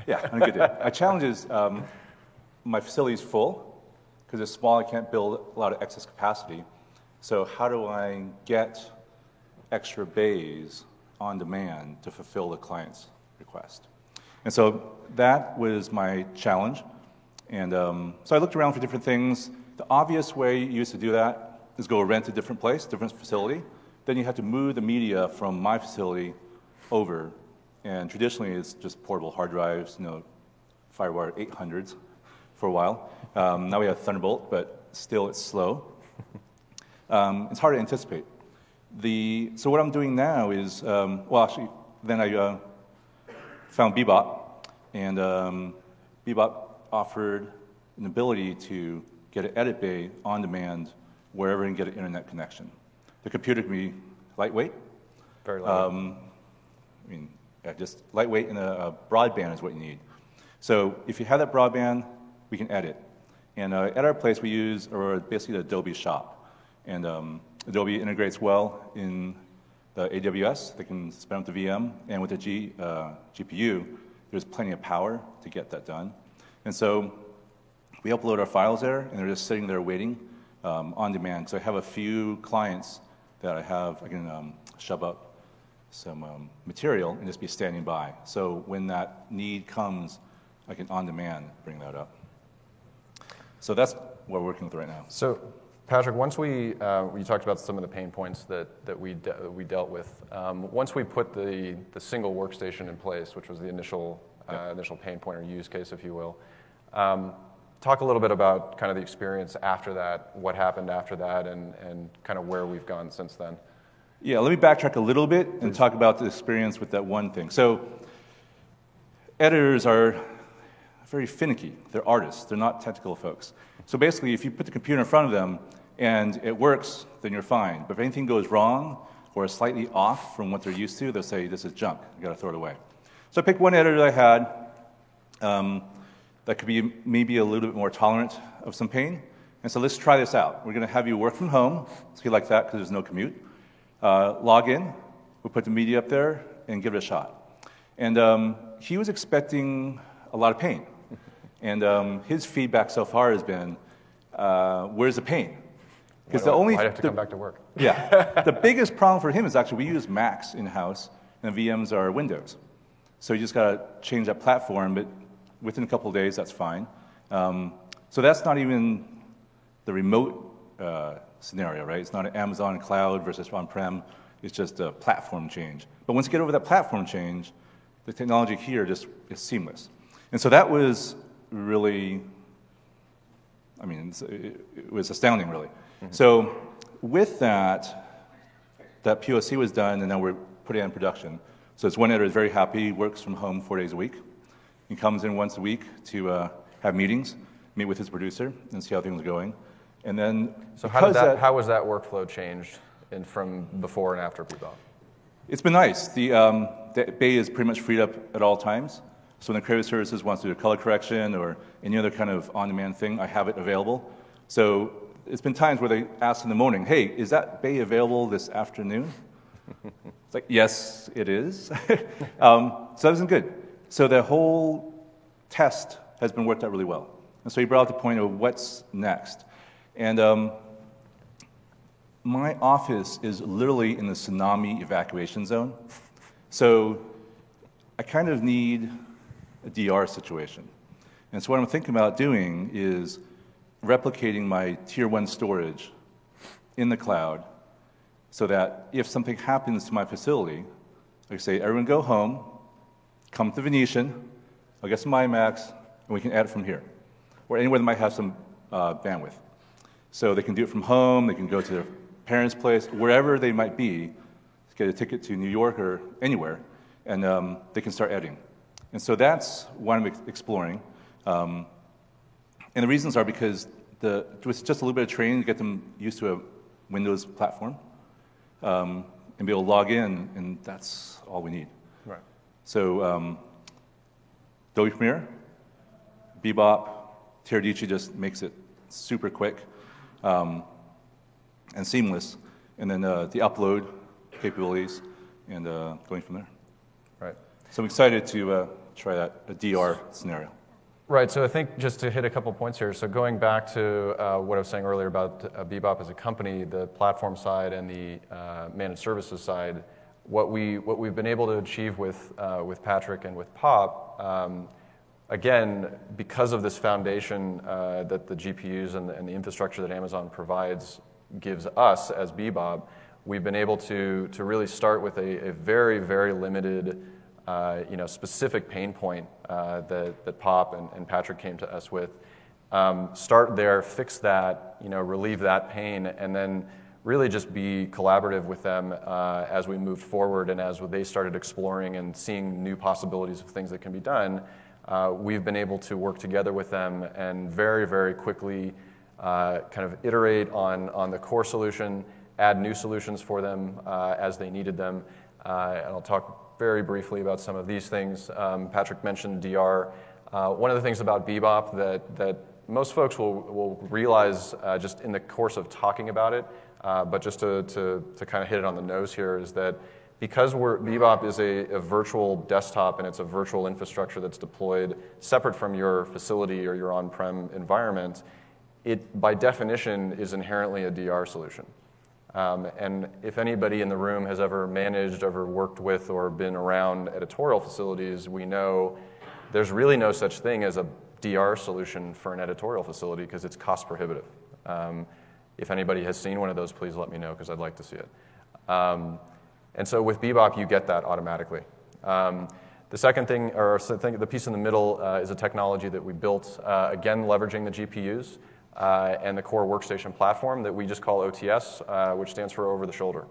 yeah, on a good day. my challenge is um, my facility is full because it's small. I can't build a lot of excess capacity. So how do I get extra bays on demand to fulfill the client's request? And so that was my challenge. And um, so I looked around for different things. The obvious way you used to do that is go rent a different place, different facility. Then you have to move the media from my facility over. And traditionally, it's just portable hard drives, you know, FireWire 800s for a while. Um, now we have Thunderbolt, but still it's slow. Um, it's hard to anticipate. The, so what I'm doing now is, um, well, actually, then I uh, found Bebop, and um, Bebop offered an ability to get an edit bay on demand wherever and get an internet connection. The computer can be lightweight. Very lightweight. Um, I mean, yeah, just lightweight and a, a broadband is what you need. So if you have that broadband, we can edit. And uh, at our place, we use or basically the Adobe shop. And um, Adobe integrates well in the AWS. They can spin up the VM. And with the G, uh, GPU, there's plenty of power to get that done. And so we upload our files there, and they're just sitting there waiting um, on demand. So I have a few clients that I have, I can um, shove up some um, material and just be standing by. So when that need comes, I can on demand bring that up. So that's what we're working with right now. So, Patrick, once we, uh, you talked about some of the pain points that, that we, de- we dealt with. Um, once we put the, the single workstation in place, which was the initial, uh, initial pain point or use case, if you will, um, talk a little bit about kind of the experience after that, what happened after that, and, and kind of where we've gone since then. Yeah, let me backtrack a little bit and talk about the experience with that one thing. So, editors are very finicky. They're artists, they're not technical folks. So, basically, if you put the computer in front of them and it works, then you're fine. But if anything goes wrong or is slightly off from what they're used to, they'll say, This is junk, you gotta throw it away. So, I picked one editor I had um, that could be maybe a little bit more tolerant of some pain. And so, let's try this out. We're gonna have you work from home, so you like that because there's no commute uh, log in, we'll put the media up there, and give it a shot. And um, he was expecting a lot of pain. And um, his feedback so far has been, uh, where's the pain? Because the only. Why have to the, come back to work? yeah. the biggest problem for him is actually we use Macs in house, and VMs are Windows. So you just got to change that platform, but within a couple of days, that's fine. Um, so that's not even the remote uh, scenario, right? It's not an Amazon cloud versus on-prem. It's just a platform change. But once you get over that platform change, the technology here just is seamless. And so that was really, I mean, it, it was astounding, really. Mm-hmm. So with that, that POC was done, and now we're putting it in production. So it's one editor is very happy, works from home four days a week. He comes in once a week to uh, have meetings, meet with his producer, and see how things are going. And then, so how did that, that, how was that workflow changed in from before and after Bebop? It's been nice. The, um, the bay is pretty much freed up at all times. So when the creative services wants to do a color correction or any other kind of on-demand thing, I have it available. So it's been times where they ask in the morning, "Hey, is that bay available this afternoon?" it's like, "Yes, it is." um, so that was good. So the whole test has been worked out really well. And so you brought up the point of what's next. And um, my office is literally in the tsunami evacuation zone. So I kind of need a DR situation. And so what I'm thinking about doing is replicating my tier one storage in the cloud so that if something happens to my facility, I say, everyone go home, come to Venetian, I'll get some iMacs, and we can add it from here, or anywhere that might have some uh, bandwidth. So they can do it from home, they can go to their parents' place, wherever they might be, get a ticket to New York or anywhere, and um, they can start editing. And so that's what I'm exploring. Um, and the reasons are because the, with just a little bit of training to get them used to a Windows platform um, and be able to log in, and that's all we need. Right. So um, Adobe Premiere, Bebop, Teradici just makes it super quick um, and seamless, and then uh, the upload capabilities, and uh, going from there. Right. So I'm excited to uh, try that a DR scenario. Right. So I think just to hit a couple points here. So going back to uh, what I was saying earlier about uh, Bebop as a company, the platform side and the uh, managed services side, what we what we've been able to achieve with uh, with Patrick and with Pop. Um, again, because of this foundation uh, that the GPUs and the, and the, infrastructure that Amazon provides gives us as Bebop, we've been able to, to really start with a, a very, very limited, uh, you know, specific pain point uh, that, that Pop and, and, Patrick came to us with. Um, start there, fix that, you know, relieve that pain, and then really just be collaborative with them uh, as we moved forward and as they started exploring and seeing new possibilities of things that can be done. Uh, we've been able to work together with them and very, very quickly uh, kind of iterate on, on the core solution, add new solutions for them uh, as they needed them. Uh, and I'll talk very briefly about some of these things. Um, Patrick mentioned DR. Uh, one of the things about Bebop that, that most folks will, will realize just in the course of talking about it, uh, but just to, to, to kind of hit it on the nose here, is that because Bebop is a, a, virtual desktop and it's a virtual infrastructure that's deployed separate from your facility or your on prem environment, it by definition is inherently a DR solution. Um, and if anybody in the room has ever managed, ever worked with, or been around editorial facilities, we know there's really no such thing as a DR solution for an editorial facility because it's cost prohibitive. Um, if anybody has seen one of those, please let me know because I'd like to see it. Um, and so with Bebop, you get that automatically. Um, the second thing, or the piece in the middle, uh, is a technology that we built, uh, again, leveraging the GPUs uh, and the core workstation platform that we just call OTS, uh, which stands for over the shoulder.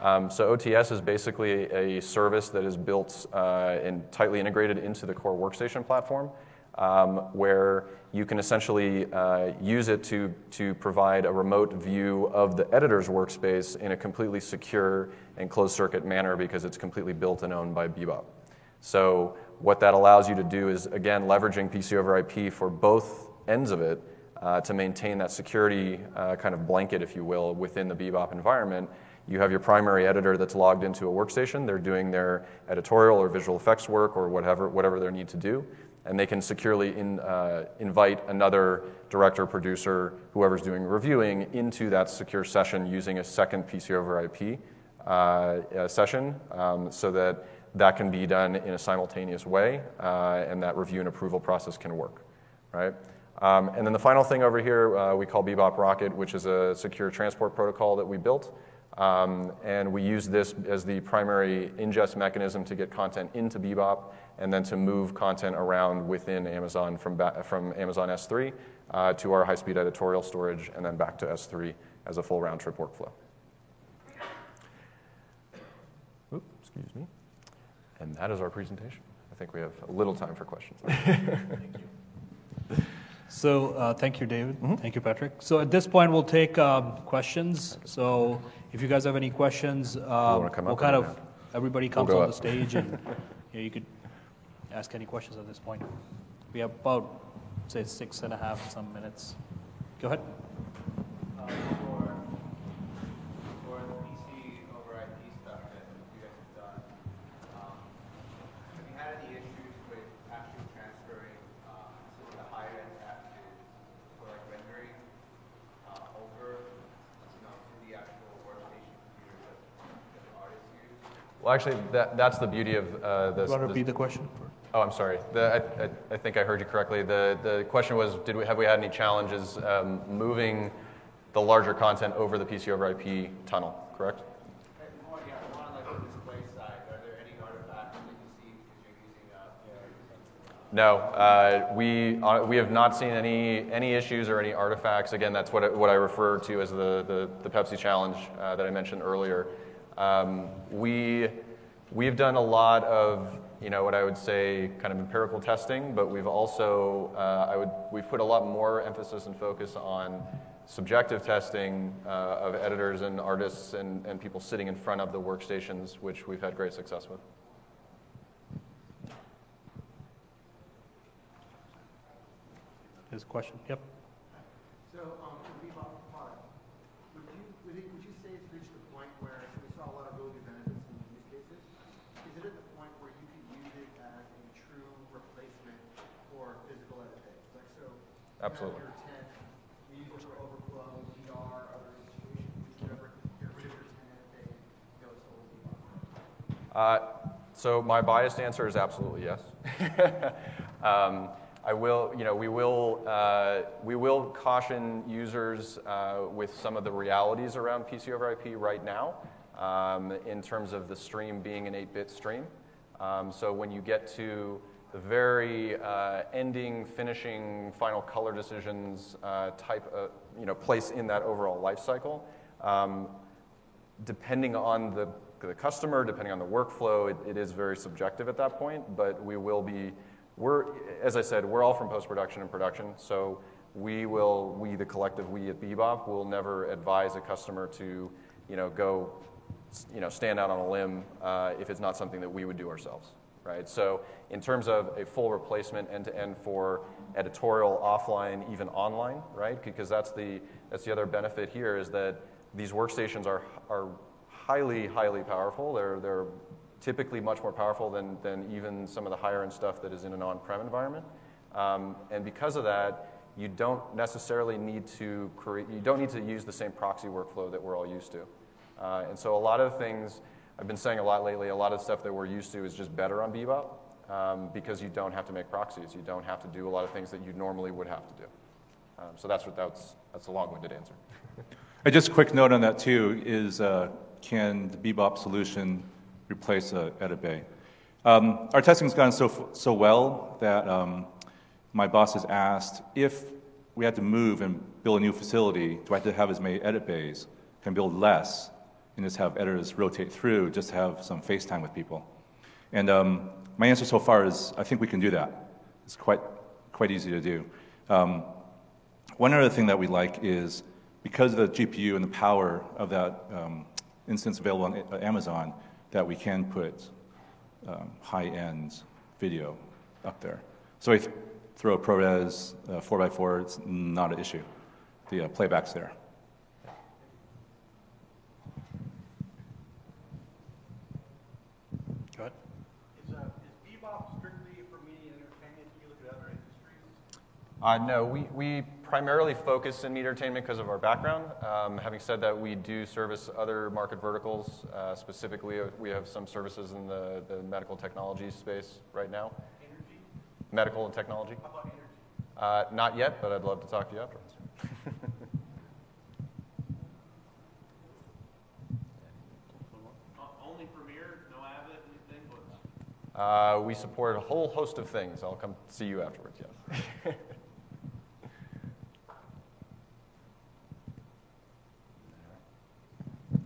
Um, so OTS is basically a service that is built uh, and tightly integrated into the core workstation platform, um, where you can essentially uh, use it to, to provide a remote view of the editor's workspace in a completely secure and closed circuit manner because it's completely built and owned by Bebop. So what that allows you to do is, again, leveraging PC over IP for both ends of it uh, to maintain that security uh, kind of blanket, if you will, within the Bebop environment. You have your primary editor that's logged into a workstation. They're doing their editorial or visual effects work or whatever, whatever they need to do. And they can securely in, uh, invite another director, producer, whoever's doing reviewing into that secure session using a second PC over IP uh, session um, so that that can be done in a simultaneous way uh, and that review and approval process can work, right? Um, and then the final thing over here uh, we call Bebop Rocket, which is a secure transport protocol that we built. Um, and we use this as the primary ingest mechanism to get content into Bebop and then to move content around within Amazon from, ba- from Amazon S3 uh, to our high speed editorial storage and then back to S3 as a full round trip workflow. Oops, excuse me. And that is our presentation. I think we have a little time for questions. So uh, thank you, David. Mm-hmm. Thank you, Patrick. So at this point, we'll take um, questions. So if you guys have any questions, um, we'll kind of everybody comes we'll on up. the stage, and yeah, you could ask any questions at this point. We have about say six and a half some minutes. Go ahead. Well, actually, that, that's the beauty of uh, this. You want to repeat the question? Oh, I'm sorry. The, I, I, I, think I heard you correctly. The, the question was, did we, have we had any challenges um, moving the larger content over the PC over IP tunnel, correct? No, uh, we, uh, we have not seen any, any issues or any artifacts. Again, that's what, what I refer to as the, the, the Pepsi challenge uh, that I mentioned earlier. Um, we, we've done a lot of, you know, what I would say kind of empirical testing, but we've also, uh, I would, we've put a lot more emphasis and focus on subjective testing uh, of editors and artists and, and people sitting in front of the workstations, which we've had great success with. His question, yep. So, um, would you, would, it, would you say it's reached the point where saw a lot of really good benefits in use cases. Is it at the point where you can use it as a true replacement for physical editing? Like so, Absolutely. your 10, you use it for overflow, DR, other situations, whatever, get rid of your 10 editing, go solely uh, so my biased answer is absolutely yes. um, I will, you know, we will, uh, we will caution users uh, with some of the realities around PC over IP right now um, in terms of the stream being an 8-bit stream. Um, so when you get to the very uh, ending, finishing, final color decisions uh, type of you know, place in that overall life cycle, Um, depending on the, the customer, depending on the workflow, it, it is very subjective at that point, but we will be, we're, as I said, we're all from post-production and production, so we will, we, the collective we at Bebop, will never advise a customer to, you know, go, you know, stand out on a limb uh, if it's not something that we would do ourselves, right? So in terms of a full replacement end-to-end for editorial, offline, even online, right? Because that's the, that's the other benefit here is that these workstations are, are highly, highly powerful. They're, they're typically much more powerful than, than even some of the higher end stuff that is in an on-prem environment. Um, and because of that, you don't necessarily need to create, you don't need to use the same proxy workflow that we're all used to. Uh, and so a lot of things, I've been saying a lot lately, a lot of stuff that we're used to is just better on Bebop um, because you don't have to make proxies. You don't have to do a lot of things that you normally would have to do. Um, so that's what that's, that's a long-winded answer. Uh, Just a quick note on that too is uh, can the Bebop solution replace uh, Edit Bay? Um, our testing's gone so, so well that um, my boss has asked if we had to move and build a new facility, do I have to have as many edit bays? Can build less and just have editors rotate through, just to have some FaceTime with people? And um, my answer so far is I think we can do that. It's quite, quite easy to do. Um, one other thing that we like is because of the GPU and the power of that um, instance available on Amazon, that we can put um, high-end video up there. So if throw a ProRes uh, 4x4, it's not an issue. The uh, playback's there. Go ahead. Is, uh, is Bebop strictly for media and entertainment? Do you look at other industries? Uh, no, we, we primarily focus in media entertainment because of our background. Um, having said that, we do service other market verticals. Uh, specifically, uh, we have some services in the, the medical technology space right now. Energy? Medical and technology? How about energy? Uh, not yet, but I'd love to talk to you afterwards. Only Premiere, no Avid, anything? But Uh, we support a whole host of things. I'll come see you afterwards, yes.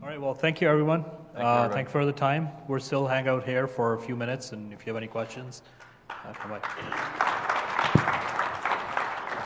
All right, well, thank you, everyone. you, Uh. Thank you for the time. We're still hang out here for a few minutes, and if you have any questions, uh, come by.